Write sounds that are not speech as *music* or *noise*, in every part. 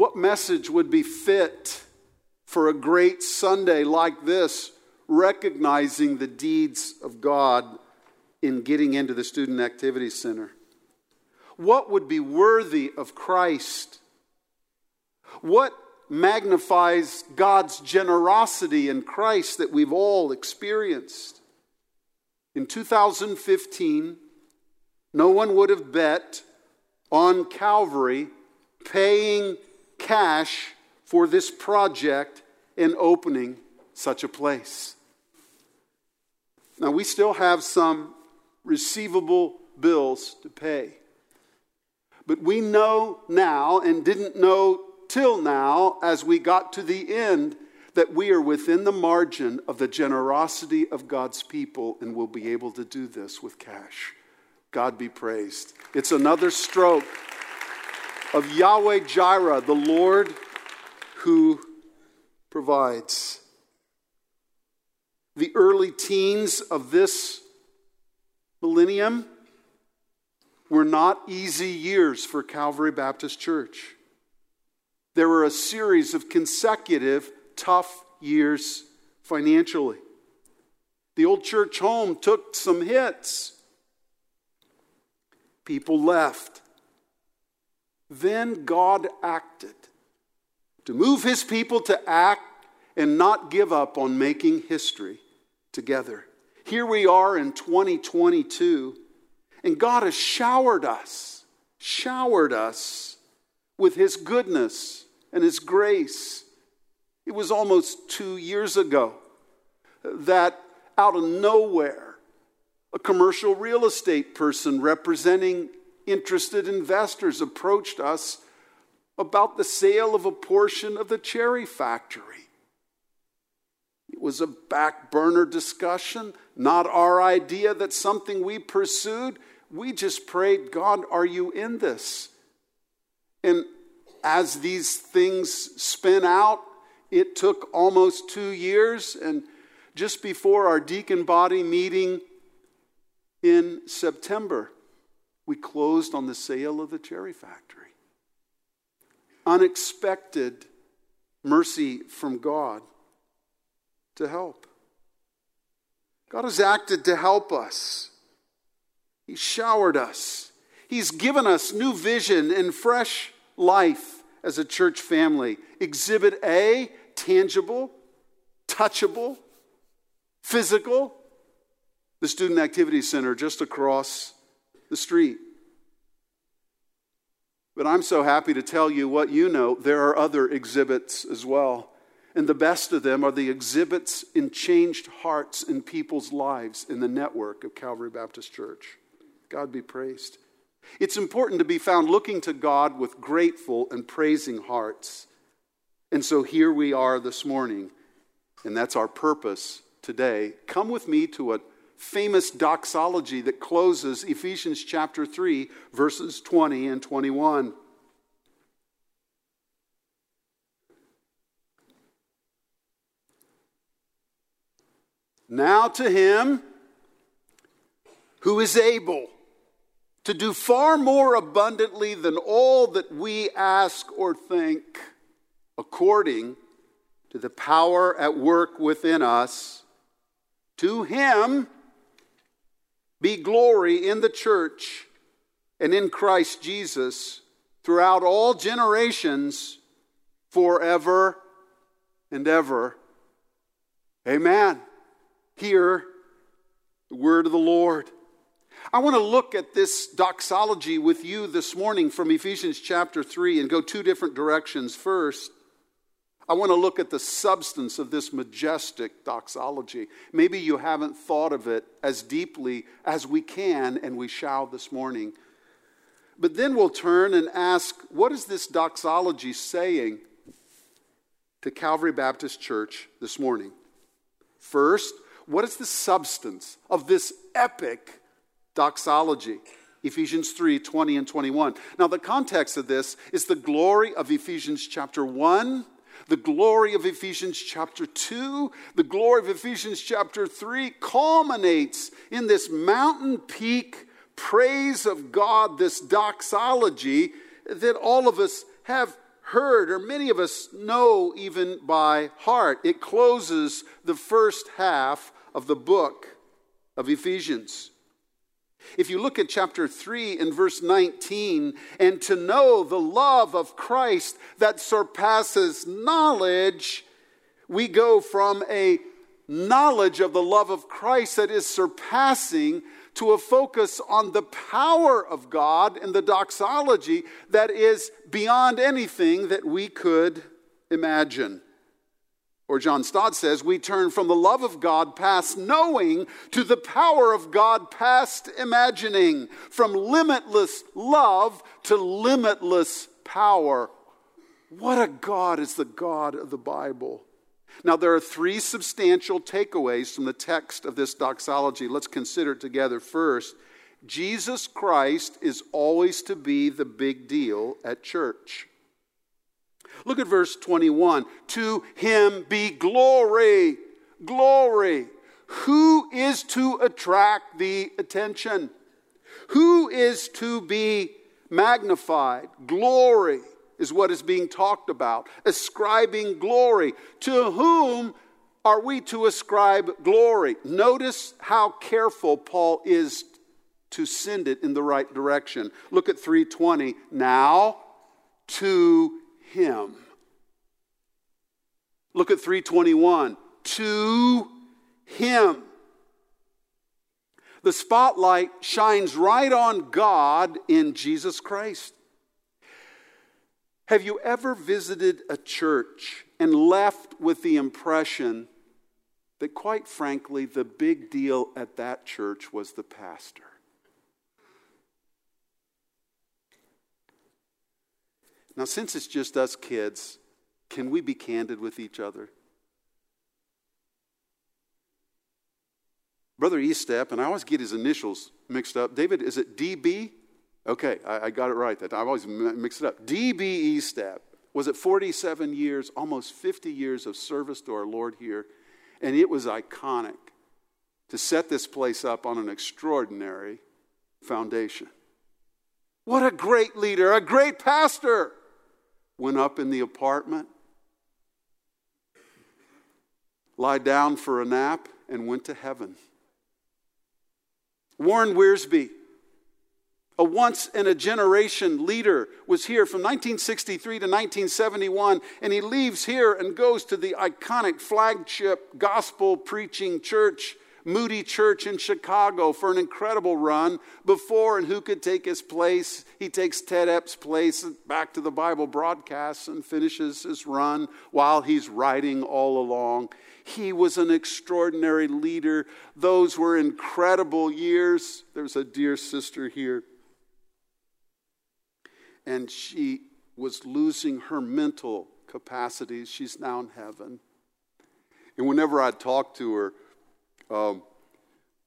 What message would be fit for a great Sunday like this, recognizing the deeds of God in getting into the Student Activity Center? What would be worthy of Christ? What magnifies God's generosity in Christ that we've all experienced? In 2015, no one would have bet on Calvary paying cash for this project and opening such a place. Now, we still have some receivable bills to pay. But we know now, and didn't know till now, as we got to the end, that we are within the margin of the generosity of God's people and will be able to do this with cash. God be praised. It's another stroke of Yahweh Jireh, the Lord who provides. The early teens of this millennium were not easy years for Calvary Baptist Church. There were a series of consecutive tough years financially. The old church home took some hits. People left. Then God acted to move his people to act and not give up on making history together. Here we are in 2022 and God has showered us, showered us with His goodness and His grace. It was almost two years ago that out of nowhere, a commercial real estate person representing interested investors approached us about the sale of a portion of the cherry factory. It was a back burner discussion, not our idea that something we pursued we just prayed, God, are you in this? And as these things spin out, it took almost two years. And just before our deacon body meeting in September, we closed on the sale of the cherry factory. Unexpected mercy from God to help. God has acted to help us. He showered us. He's given us new vision and fresh life as a church family. Exhibit A, tangible, touchable, physical, the Student Activity Center just across the street. But I'm so happy to tell you what you know. There are other exhibits as well. And the best of them are the exhibits in changed hearts in people's lives in the network of Calvary Baptist Church. God be praised. It's important to be found looking to God with grateful and praising hearts. And so here we are this morning, and that's our purpose today. Come with me to a famous doxology that closes Ephesians chapter 3, verses 20 and 21. Now to him who is able to do far more abundantly than all that we ask or think, according to the power at work within us. To him be glory in the church and in Christ Jesus throughout all generations, forever and ever. Amen. Hear the word of the Lord. I want to look at this doxology with you this morning from Ephesians chapter 3 and go two different directions. First, I want to look at the substance of this majestic doxology. Maybe you haven't thought of it as deeply as we can and we shall this morning. But then we'll turn and ask what is this doxology saying to Calvary Baptist Church this morning? First, what is the substance of this epic doxology. Ephesians 3 20 and 21. Now, the context of this is the glory of Ephesians chapter 1, the glory of Ephesians chapter 2, the glory of Ephesians chapter 3 culminates in this mountain peak praise of God, this doxology that all of us have heard, or many of us know even by heart. It closes the first half of the book of Ephesians. If you look at chapter 3 and verse 19, and to know the love of Christ that surpasses knowledge, we go from a knowledge of the love of Christ that is surpassing to a focus on the power of God and the doxology that is beyond anything that we could imagine. Or John Stott says, we turn from the love of God past knowing to the power of God past imagining, from limitless love to limitless power. What a God is the God of the Bible. Now, there are three substantial takeaways from the text of this doxology. Let's consider it together. First, Jesus Christ is always to be the big deal at church. Look at verse 21. To him be glory, glory. Who is to attract the attention? Who is to be magnified? Glory is what is being talked about. Ascribing glory. To whom are we to ascribe glory? Notice how careful Paul is to send it in the right direction. Look at 320. Now to him. Look at 321. To him. The spotlight shines right on God in Jesus Christ. Have you ever visited a church and left with the impression that, quite frankly, the big deal at that church was the pastor? Now, since it's just us kids, can we be candid with each other? Brother Estep, and I always get his initials mixed up. David, is it DB? Okay, I, I got it right. That I've always mixed it up. D.B. Estep was it 47 years, almost 50 years of service to our Lord here, and it was iconic to set this place up on an extraordinary foundation. What a great leader, a great pastor. Went up in the apartment, lied down for a nap, and went to heaven. Warren Wiersbe a once in a generation leader, was here from 1963 to 1971, and he leaves here and goes to the iconic flagship gospel preaching church, Moody Church in Chicago, for an incredible run. Before and who could take his place? He takes Ted Epp's place back to the Bible broadcasts and finishes his run while he's writing all along. He was an extraordinary leader. Those were incredible years. There's a dear sister here and she was losing her mental capacities. She's now in heaven. And whenever I talked to her, um,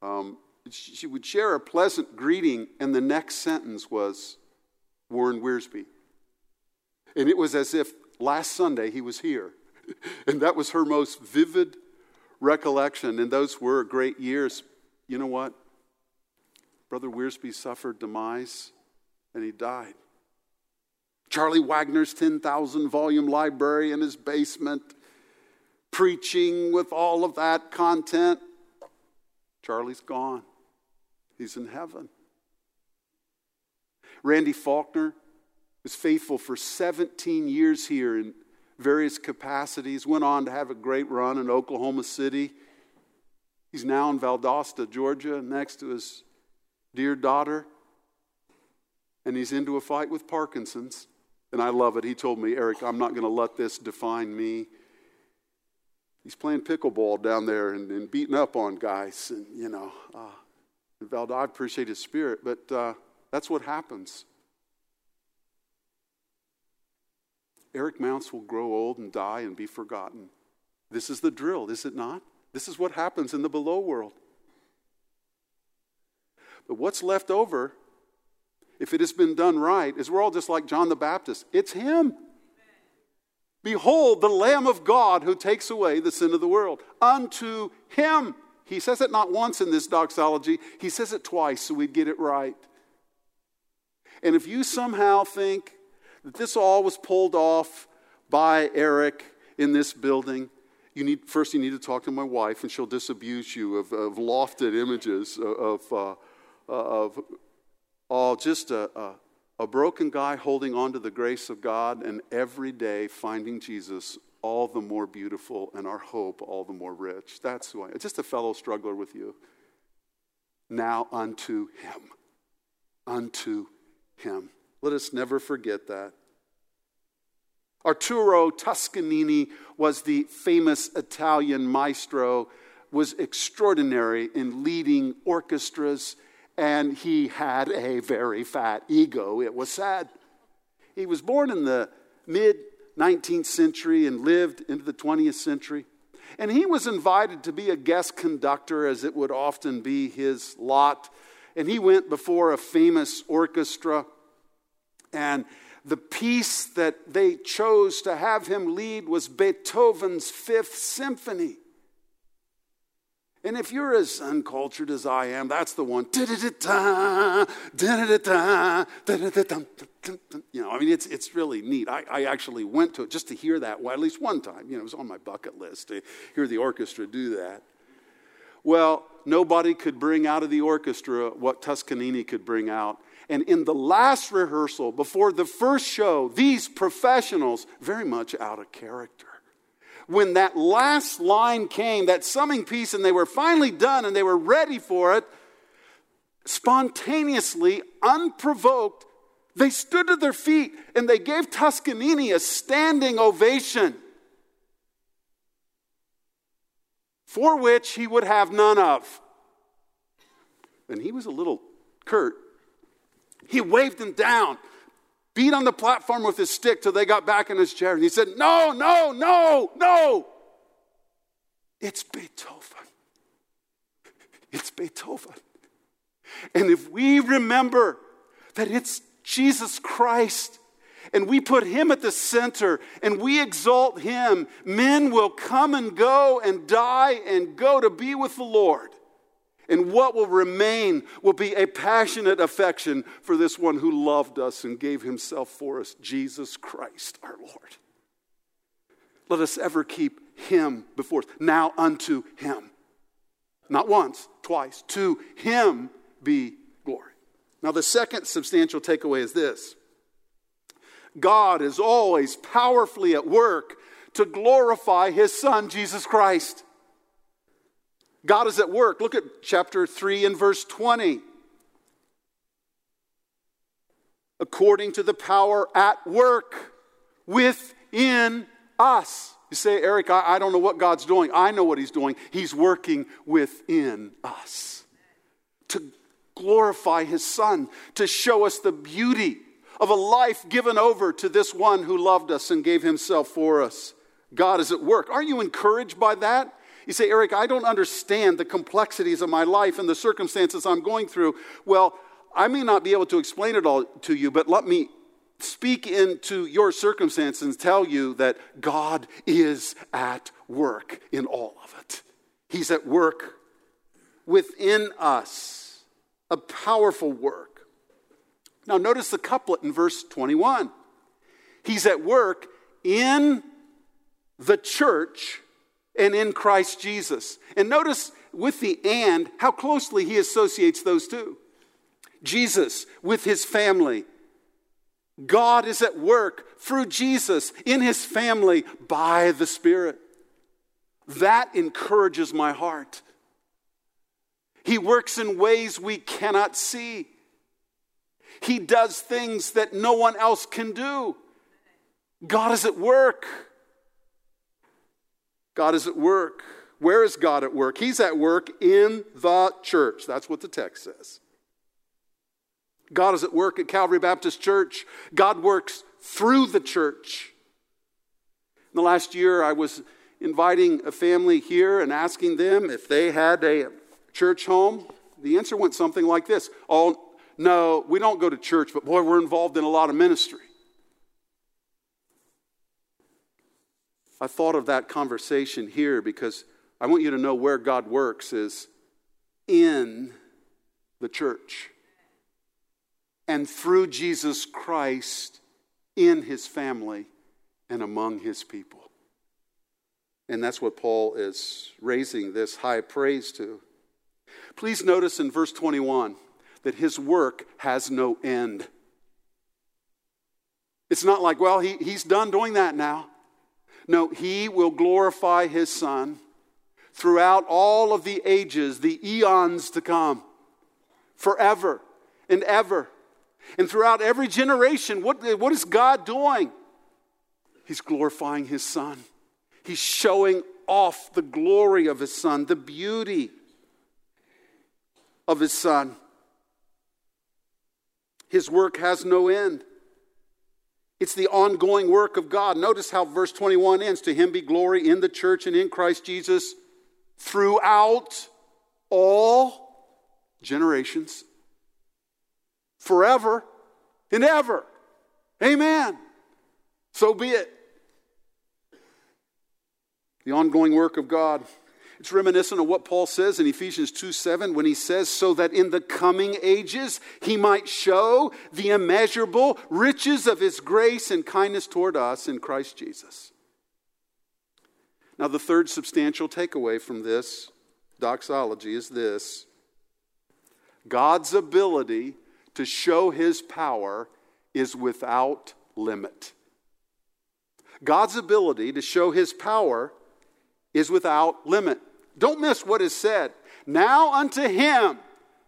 um, she would share a pleasant greeting, and the next sentence was Warren Wiersbe. And it was as if last Sunday he was here. *laughs* and that was her most vivid recollection. And those were great years. You know what? Brother Wiersbe suffered demise and he died. Charlie Wagner's 10,000 volume library in his basement, preaching with all of that content. Charlie's gone. He's in heaven. Randy Faulkner was faithful for 17 years here in various capacities, went on to have a great run in Oklahoma City. He's now in Valdosta, Georgia, next to his dear daughter. And he's into a fight with Parkinson's. And I love it. He told me, Eric, I'm not going to let this define me. He's playing pickleball down there and, and beating up on guys. And, you know, uh, Valdo, I appreciate his spirit, but uh, that's what happens. Eric Mounts will grow old and die and be forgotten. This is the drill, is it not? This is what happens in the below world. But what's left over if it has been done right, is we're all just like John the Baptist. It's Him. Behold, the Lamb of God who takes away the sin of the world. Unto Him. He says it not once in this doxology, He says it twice so we'd get it right. And if you somehow think that this all was pulled off by Eric in this building, you need, first you need to talk to my wife, and she'll disabuse you of, of lofted images of, uh, of oh, just a, a broken guy holding on to the grace of God and every day finding Jesus all the more beautiful and our hope all the more rich. That's who I am. Just a fellow struggler with you. Now unto him. Unto him. Let us never forget that. Arturo Toscanini was the famous Italian maestro, was extraordinary in leading orchestras, and he had a very fat ego. It was sad. He was born in the mid 19th century and lived into the 20th century. And he was invited to be a guest conductor, as it would often be his lot. And he went before a famous orchestra. And the piece that they chose to have him lead was Beethoven's Fifth Symphony. And if you're as uncultured as I am, that's the one. You know, I mean, it's, it's really neat. I, I actually went to it just to hear that well, at least one time. You know, it was on my bucket list to hear the orchestra do that. Well, nobody could bring out of the orchestra what Toscanini could bring out. And in the last rehearsal, before the first show, these professionals, very much out of character. When that last line came, that summing piece, and they were finally done and they were ready for it, spontaneously, unprovoked, they stood to their feet and they gave Toscanini a standing ovation, for which he would have none of. And he was a little curt he waved them down, beat on the platform with his stick till they got back in his chair. And he said, No, no, no, no. It's Beethoven. It's Beethoven. And if we remember that it's Jesus Christ and we put him at the center and we exalt him, men will come and go and die and go to be with the Lord. And what will remain will be a passionate affection for this one who loved us and gave himself for us, Jesus Christ our Lord. Let us ever keep him before us. Now unto him. Not once, twice. To him be glory. Now, the second substantial takeaway is this God is always powerfully at work to glorify his son, Jesus Christ. God is at work. Look at chapter 3 and verse 20. According to the power at work within us. You say, Eric, I, I don't know what God's doing. I know what He's doing. He's working within us to glorify His Son, to show us the beauty of a life given over to this one who loved us and gave Himself for us. God is at work. Are you encouraged by that? You say, Eric, I don't understand the complexities of my life and the circumstances I'm going through. Well, I may not be able to explain it all to you, but let me speak into your circumstance and tell you that God is at work in all of it. He's at work within us, a powerful work. Now, notice the couplet in verse 21. He's at work in the church and in Christ Jesus. And notice with the and how closely he associates those two. Jesus with his family. God is at work through Jesus in his family by the Spirit. That encourages my heart. He works in ways we cannot see. He does things that no one else can do. God is at work. God is at work. Where is God at work? He's at work in the church. That's what the text says. God is at work at Calvary Baptist Church. God works through the church. In the last year, I was inviting a family here and asking them if they had a church home. The answer went something like this Oh, no, we don't go to church, but boy, we're involved in a lot of ministry. I thought of that conversation here because I want you to know where God works is in the church and through Jesus Christ in his family and among his people. And that's what Paul is raising this high praise to. Please notice in verse 21 that his work has no end. It's not like, well, he, he's done doing that now. No, he will glorify his son throughout all of the ages, the eons to come, forever and ever. And throughout every generation, what, what is God doing? He's glorifying his son. He's showing off the glory of his son, the beauty of his son. His work has no end. It's the ongoing work of God. Notice how verse 21 ends To him be glory in the church and in Christ Jesus throughout all generations, forever and ever. Amen. So be it. The ongoing work of God. It's reminiscent of what Paul says in Ephesians 2 7 when he says, So that in the coming ages he might show the immeasurable riches of his grace and kindness toward us in Christ Jesus. Now, the third substantial takeaway from this doxology is this God's ability to show his power is without limit. God's ability to show his power is without limit. Don't miss what is said. Now unto him,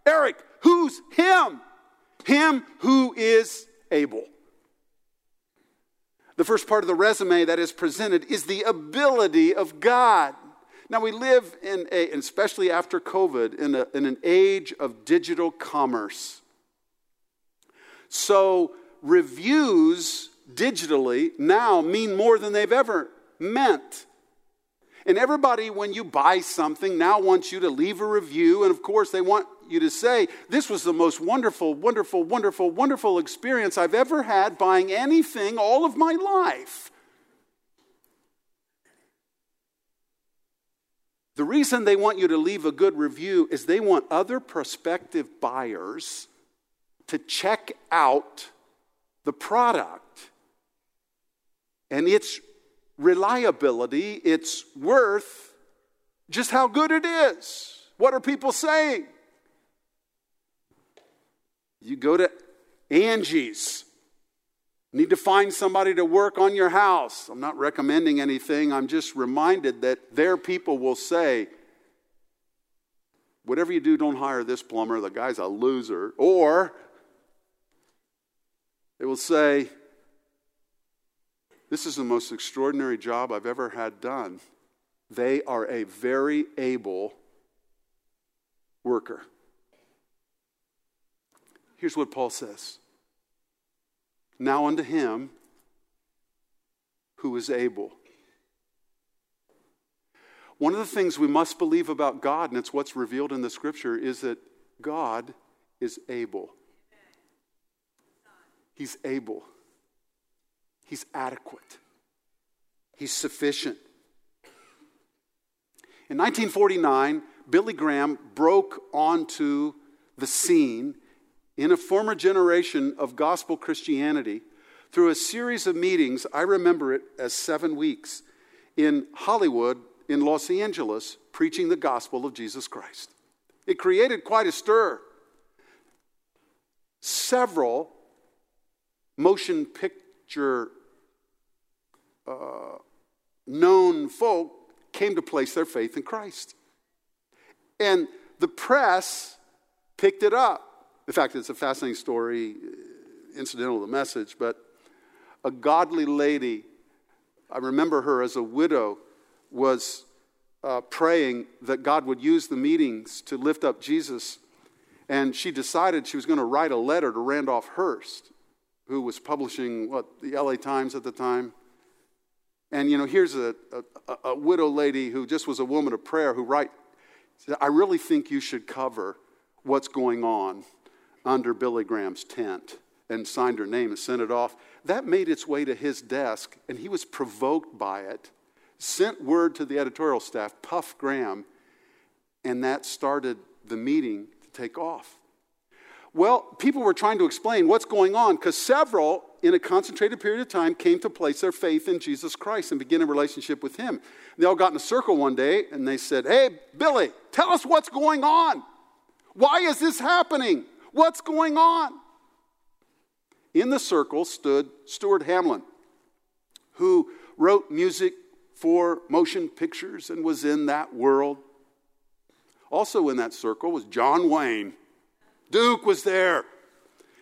Eric, who's him? Him who is able. The first part of the resume that is presented is the ability of God. Now, we live in a, especially after COVID, in, a, in an age of digital commerce. So, reviews digitally now mean more than they've ever meant. And everybody, when you buy something, now wants you to leave a review. And of course, they want you to say, This was the most wonderful, wonderful, wonderful, wonderful experience I've ever had buying anything all of my life. The reason they want you to leave a good review is they want other prospective buyers to check out the product and its reliability, its worth, just how good it is. What are people saying? You go to Angie's. Need to find somebody to work on your house. I'm not recommending anything. I'm just reminded that their people will say, whatever you do, don't hire this plumber. The guy's a loser. Or they will say, this is the most extraordinary job I've ever had done. They are a very able worker. Here's what Paul says Now unto him who is able. One of the things we must believe about God, and it's what's revealed in the scripture, is that God is able. He's able. He's adequate. He's sufficient. In 1949, Billy Graham broke onto the scene in a former generation of gospel Christianity through a series of meetings. I remember it as seven weeks in Hollywood, in Los Angeles, preaching the gospel of Jesus Christ. It created quite a stir. Several motion picture uh, known folk came to place their faith in Christ. And the press picked it up. In fact, it's a fascinating story, uh, incidental to the message, but a godly lady, I remember her as a widow, was uh, praying that God would use the meetings to lift up Jesus. And she decided she was going to write a letter to Randolph Hearst, who was publishing, what, the LA Times at the time. And, you know, here's a, a, a widow lady who just was a woman of prayer who write, I really think you should cover what's going on under Billy Graham's tent and signed her name and sent it off. That made its way to his desk, and he was provoked by it, sent word to the editorial staff, Puff Graham, and that started the meeting to take off. Well, people were trying to explain what's going on because several in a concentrated period of time, came to place their faith in Jesus Christ and begin a relationship with Him. They all got in a circle one day and they said, Hey, Billy, tell us what's going on. Why is this happening? What's going on? In the circle stood Stuart Hamblen, who wrote music for motion pictures and was in that world. Also in that circle was John Wayne. Duke was there.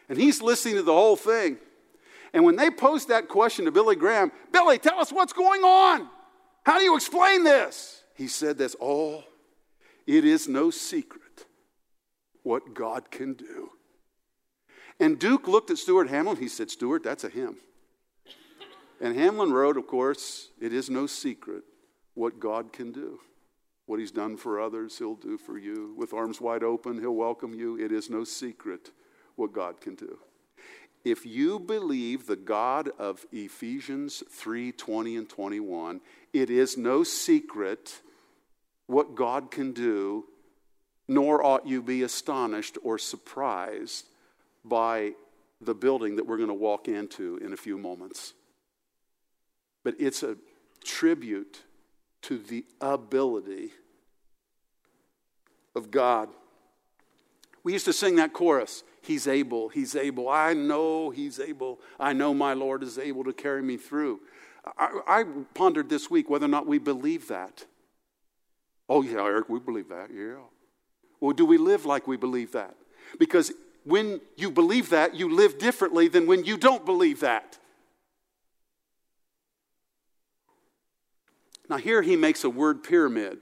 And he's listening to the whole thing. And when they posed that question to Billy Graham, Billy, tell us what's going on. How do you explain this? He said this, Oh, it is no secret what God can do. And Duke looked at Stuart Hamblen. He said, Stuart, that's a hymn. And Hamblen wrote, of course, it is no secret what God can do. What he's done for others, he'll do for you. With arms wide open, he'll welcome you. It is no secret what God can do. If you believe the God of Ephesians 3 20 and 21, it is no secret what God can do, nor ought you be astonished or surprised by the building that we're going to walk into in a few moments. But it's a tribute to the ability of God. We used to sing that chorus He's able, He's able. I know He's able. I know my Lord is able to carry me through. I, I pondered this week whether or not we believe that. Oh, yeah, Eric, we believe that, yeah. Well, do we live like we believe that? Because when you believe that, you live differently than when you don't believe that. Now, here he makes a word pyramid.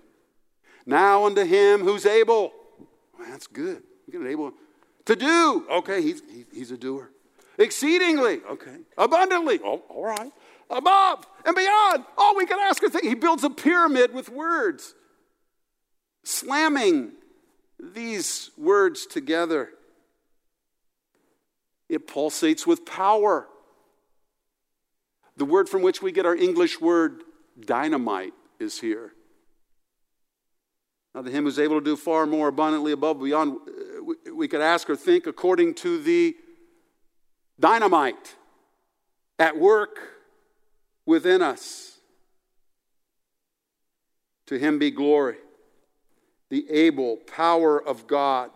Now unto him who's able. Well, that's good. You're able to do. Okay, he's, he's a doer. Exceedingly. Okay. Abundantly. Oh, all right. Above and beyond. All we can ask or think. He builds a pyramid with words, slamming these words together. It pulsates with power. The word from which we get our English word dynamite is here. Now, to him who's able to do far more abundantly above beyond uh, we could ask or think according to the dynamite at work within us. To him be glory, the able power of God.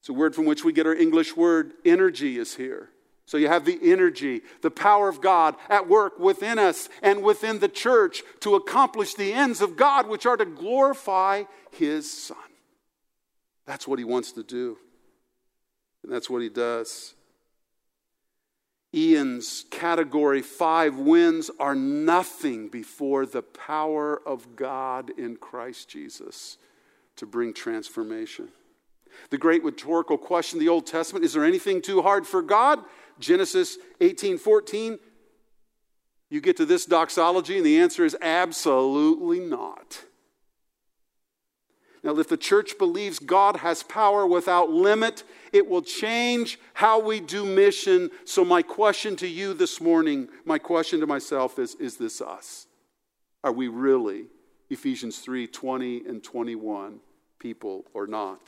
It's a word from which we get our English word energy is here. So you have the energy, the power of God at work within us and within the church to accomplish the ends of God, which are to glorify His Son. That's what He wants to do. And that's what He does. Ian's category five wins are nothing before the power of God in Christ Jesus to bring transformation. The great rhetorical question of the Old Testament is there anything too hard for God? Genesis 18 14, you get to this doxology, and the answer is absolutely not. Now, if the church believes God has power without limit, it will change how we do mission. So, my question to you this morning, my question to myself is Is this us? Are we really Ephesians 3 20 and 21 people or not?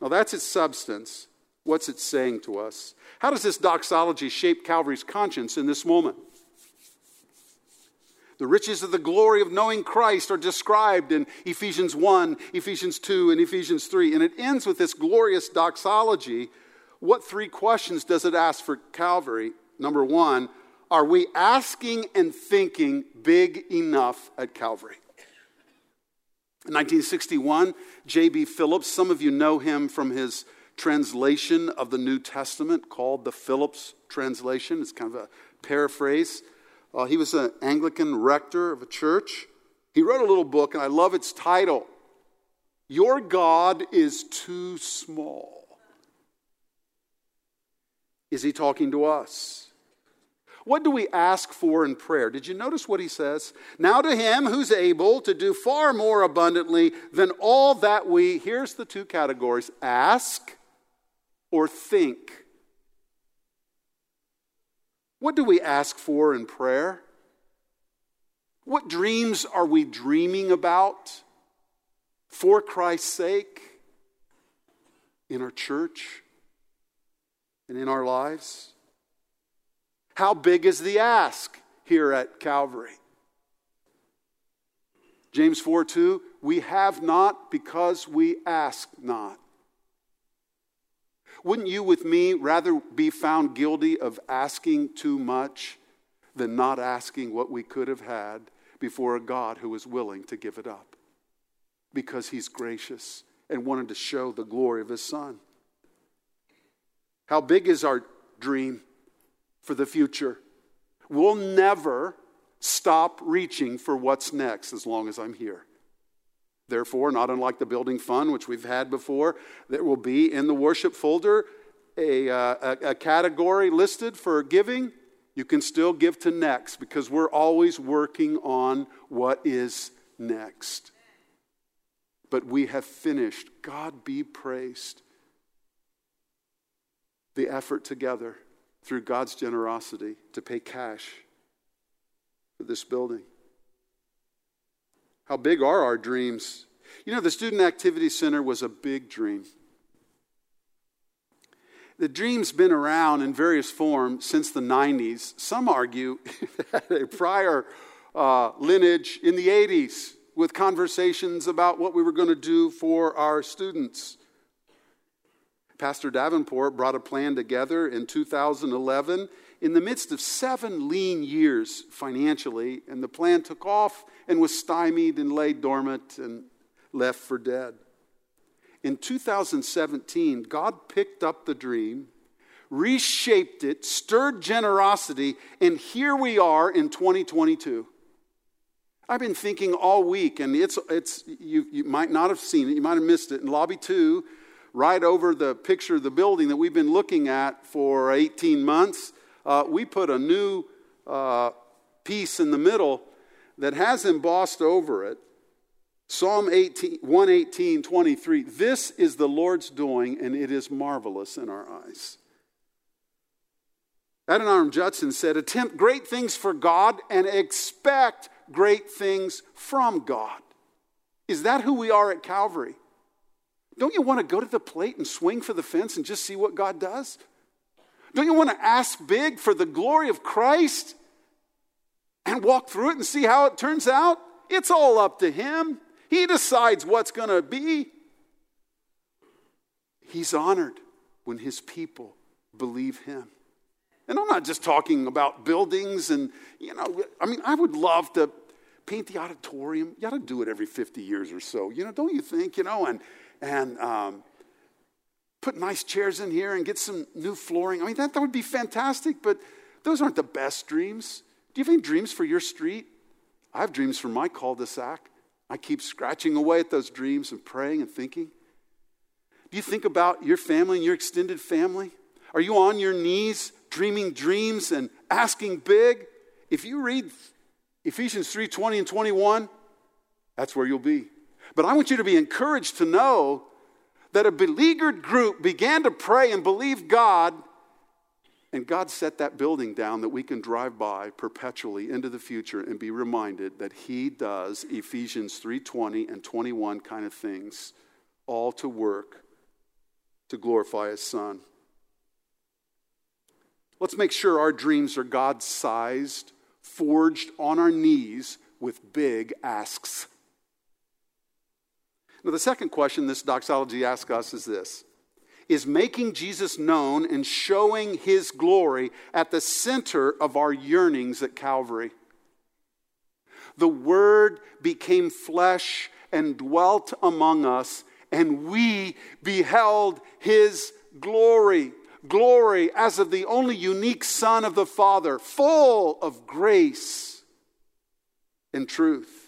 Now, that's its substance. What's it saying to us? How does this doxology shape Calvary's conscience in this moment? The riches of the glory of knowing Christ are described in Ephesians 1, Ephesians 2, and Ephesians 3. And it ends with this glorious doxology. What three questions does it ask for Calvary? Number one, are we asking and thinking big enough at Calvary? In 1961, J.B. Phillips, some of you know him from his translation of the New Testament called the Phillips translation. It's kind of a paraphrase. Uh, he was an Anglican rector of a church. He wrote a little book, and I love its title Your God is Too Small. Is he talking to us? What do we ask for in prayer? Did you notice what he says? Now to him who's able to do far more abundantly than all that we, here's the two categories ask or think. What do we ask for in prayer? What dreams are we dreaming about for Christ's sake in our church, and in our lives? How big is the ask here at Calvary? James 4 2, we have not because we ask not. Wouldn't you, with me, rather be found guilty of asking too much than not asking what we could have had before a God who is willing to give it up? Because he's gracious and wanted to show the glory of his Son. How big is our dream for the future? We'll never stop reaching for what's next as long as I'm here. Therefore, not unlike the building fund, which we've had before, there will be in the worship folder a, uh, a, a category listed for giving. You can still give to next because we're always working on what is next. But we have finished. God be praised. The effort together through God's generosity to pay cash for this building. How big are our dreams? You know, the Student Activity Center was a big dream. The dream's been around in various forms since the 90s. Some argue *laughs* that a prior uh, lineage in the 80s with conversations about what we were going to do for our students. Pastor Davenport brought a plan together in 2011 in the midst of seven lean years financially, and the plan took off and was stymied and lay dormant and left for dead. In 2017, God picked up the dream, reshaped it, stirred generosity, and here we are in 2022. I've been thinking all week, and it's, it's you, you might not have seen it, you might have missed it. In lobby two, right over the picture of the building that we've been looking at for 18 months, uh, we put a new uh, piece in the middle that has embossed over it Psalm 18, 118, 23. This is the Lord's doing, and it is marvelous in our eyes. Adoniram Judson said, Attempt great things for God and expect great things from God. Is that who we are at Calvary? Don't you want to go to the plate and swing for the fence and just see what God does? Don't you want to ask big for the glory of Christ and walk through it and see how it turns out? It's all up to Him. He decides what's going to be. He's honored when His people believe Him. And I'm not just talking about buildings and, you know, I mean, I would love to paint the auditorium. You ought to do it every 50 years or so, you know, don't you think, you know, and, and, um, put nice chairs in here and get some new flooring. I mean, that, that would be fantastic, but those aren't the best dreams. Do you have any dreams for your street? I have dreams for my cul de sac. I keep scratching away at those dreams and praying and thinking. Do you think about your family and your extended family? Are you on your knees dreaming dreams and asking big? If you read Ephesians 3 20 and 21, that's where you'll be. But I want you to be encouraged to know that a beleaguered group began to pray and believe God, and God set that building down that we can drive by perpetually into the future and be reminded that He does Ephesians 3:20 and 21 kind of things, all to work to glorify His Son. Let's make sure our dreams are God sized, forged on our knees with big asks. Now, the second question this doxology asks us is this Is making Jesus known and showing his glory at the center of our yearnings at Calvary? The Word became flesh and dwelt among us, and we beheld his glory. Glory as of the only unique Son of the Father, full of grace and truth.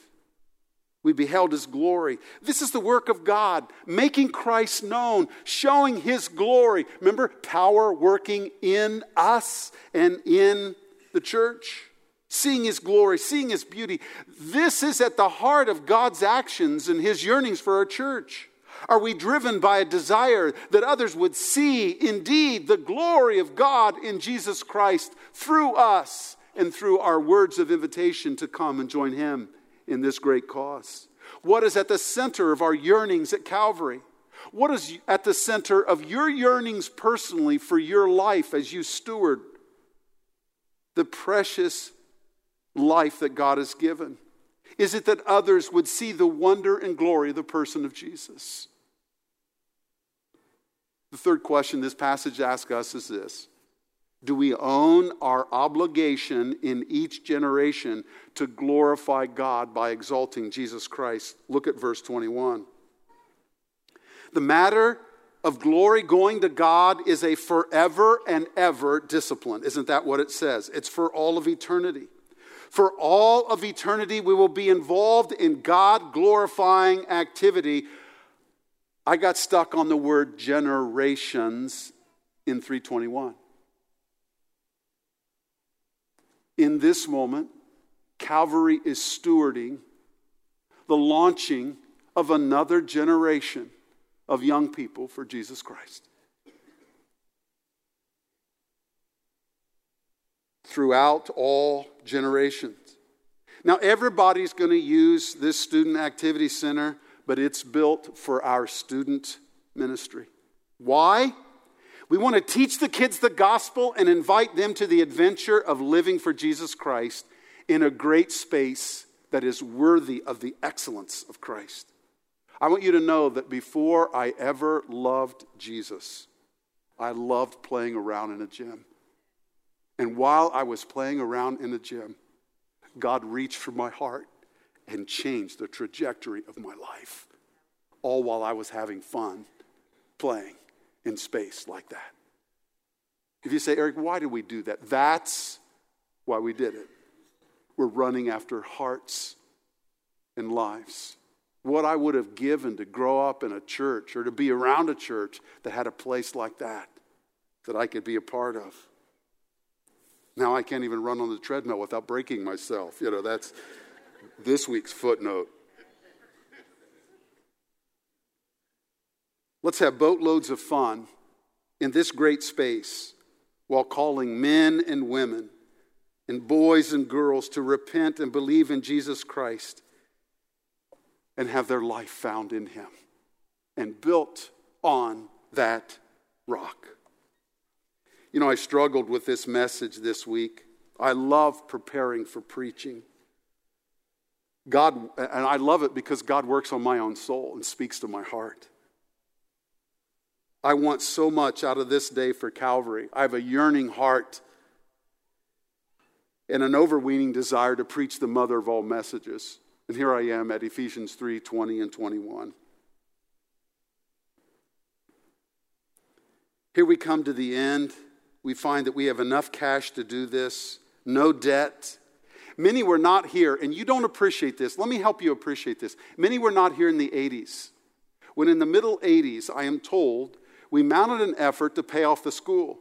We beheld his glory. This is the work of God, making Christ known, showing his glory. Remember, power working in us and in the church. Seeing his glory, seeing his beauty. This is at the heart of God's actions and his yearnings for our church. Are we driven by a desire that others would see indeed the glory of God in Jesus Christ through us and through our words of invitation to come and join him in this great cause? What is at the center of our yearnings at Calvary? What is at the center of your yearnings personally for your life as you steward the precious life that God has given? Is it that others would see the wonder and glory of the person of Jesus? The third question this passage asks us is this Do we own our obligation in each generation to glorify God by exalting Jesus Christ? Look at verse 21. The matter of glory going to God is a forever and ever discipline. Isn't that what it says? It's for all of eternity. For all of eternity, we will be involved in God glorifying activity. I got stuck on the word generations in 321. In this moment, Calvary is stewarding the launching of another generation of young people for Jesus Christ. Throughout all generations. Now, everybody's going to use this student activity center, but it's built for our student ministry. Why? We want to teach the kids the gospel and invite them to the adventure of living for Jesus Christ in a great space that is worthy of the excellence of Christ. I want you to know that before I ever loved Jesus, I loved playing around in a gym. And while I was playing around in the gym, God reached for my heart and changed the trajectory of my life, all while I was having fun playing in space like that. If you say, Eric, why did we do that? That's why we did it. We're running after hearts and lives what I would have given to grow up in a church or to be around a church that had a place like that that I could be a part of. Now I can't even run on the treadmill without breaking myself. You know, that's this week's footnote. Let's have boatloads of fun in this great space while calling men and women and boys and girls to repent and believe in Jesus Christ and have their life found in Him and built on that rock. You know, I struggled with this message this week. I love preparing for preaching. God, and I love it because God works on my own soul and speaks to my heart. I want so much out of this day for Calvary. I have a yearning heart and an overweening desire to preach the mother of all messages. And here I am at Ephesians 3 20 and 21. Here we come to the end. We find that we have enough cash to do this, no debt. Many were not here, and you don't appreciate this. Let me help you appreciate this. Many were not here in the 80s. When in the middle 80s, I am told, we mounted an effort to pay off the school.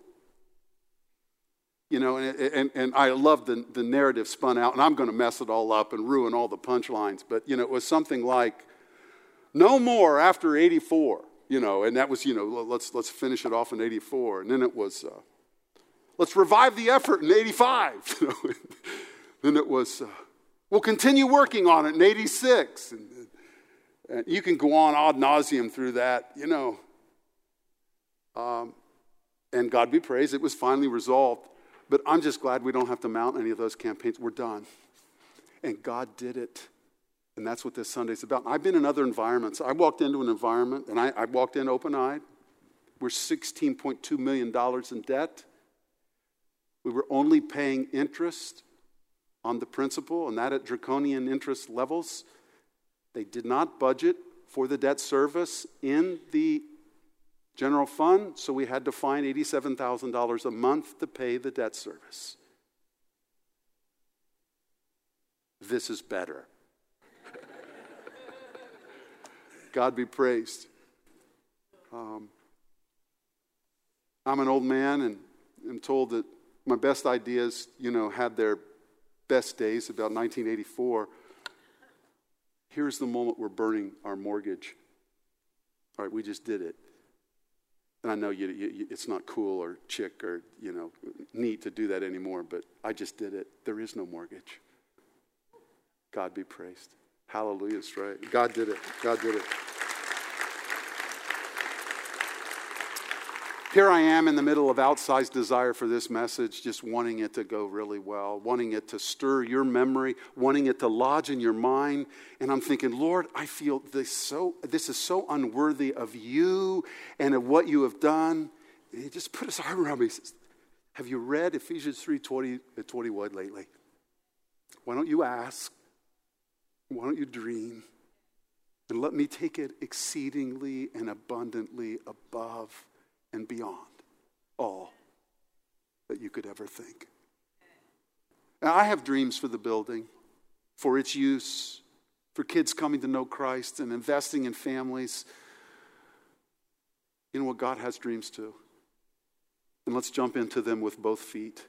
You know, and, and, and I love the, the narrative spun out, and I'm going to mess it all up and ruin all the punchlines. But, you know, it was something like, no more after 84, you know, and that was, you know, let's, let's finish it off in 84. And then it was, uh, let's revive the effort in 85. *laughs* then it was, uh, we'll continue working on it in 86. And, and you can go on ad nauseum through that, you know. Um, and God be praised, it was finally resolved. But I'm just glad we don't have to mount any of those campaigns. We're done. And God did it. And that's what this Sunday's about. I've been in other environments. I walked into an environment and I, I walked in open eyed. We're $16.2 million in debt. We were only paying interest on the principal, and that at draconian interest levels. They did not budget for the debt service in the general fund, so we had to find $87,000 a month to pay the debt service. This is better. *laughs* God be praised. Um, I'm an old man and I'm told that my best ideas, you know, had their best days about 1984. Here's the moment we're burning our mortgage. All right, we just did it. And I know you, you, it's not cool or chic or, you know, neat to do that anymore, but I just did it. There is no mortgage. God be praised. Hallelujah, right. God did it. God did it. Here I am in the middle of outsized desire for this message, just wanting it to go really well, wanting it to stir your memory, wanting it to lodge in your mind. And I'm thinking, Lord, I feel this so this is so unworthy of you and of what you have done. And he just put his arm around me. He says, Have you read Ephesians 3 20, uh, 21 lately? Why don't you ask? Why don't you dream? And let me take it exceedingly and abundantly above and beyond all that you could ever think. Now, I have dreams for the building, for its use, for kids coming to know Christ and investing in families. You know what? God has dreams too. And let's jump into them with both feet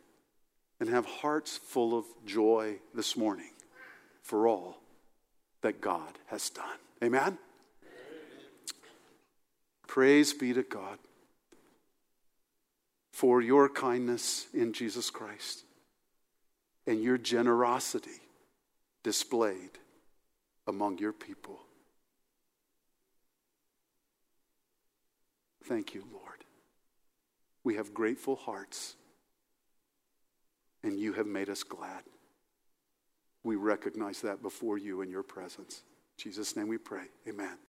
and have hearts full of joy this morning for all that God has done. Amen? Praise be to God for your kindness in Jesus Christ and your generosity displayed among your people. Thank you, Lord. We have grateful hearts, and you have made us glad. We recognize that before you in your presence. In Jesus' name we pray. Amen.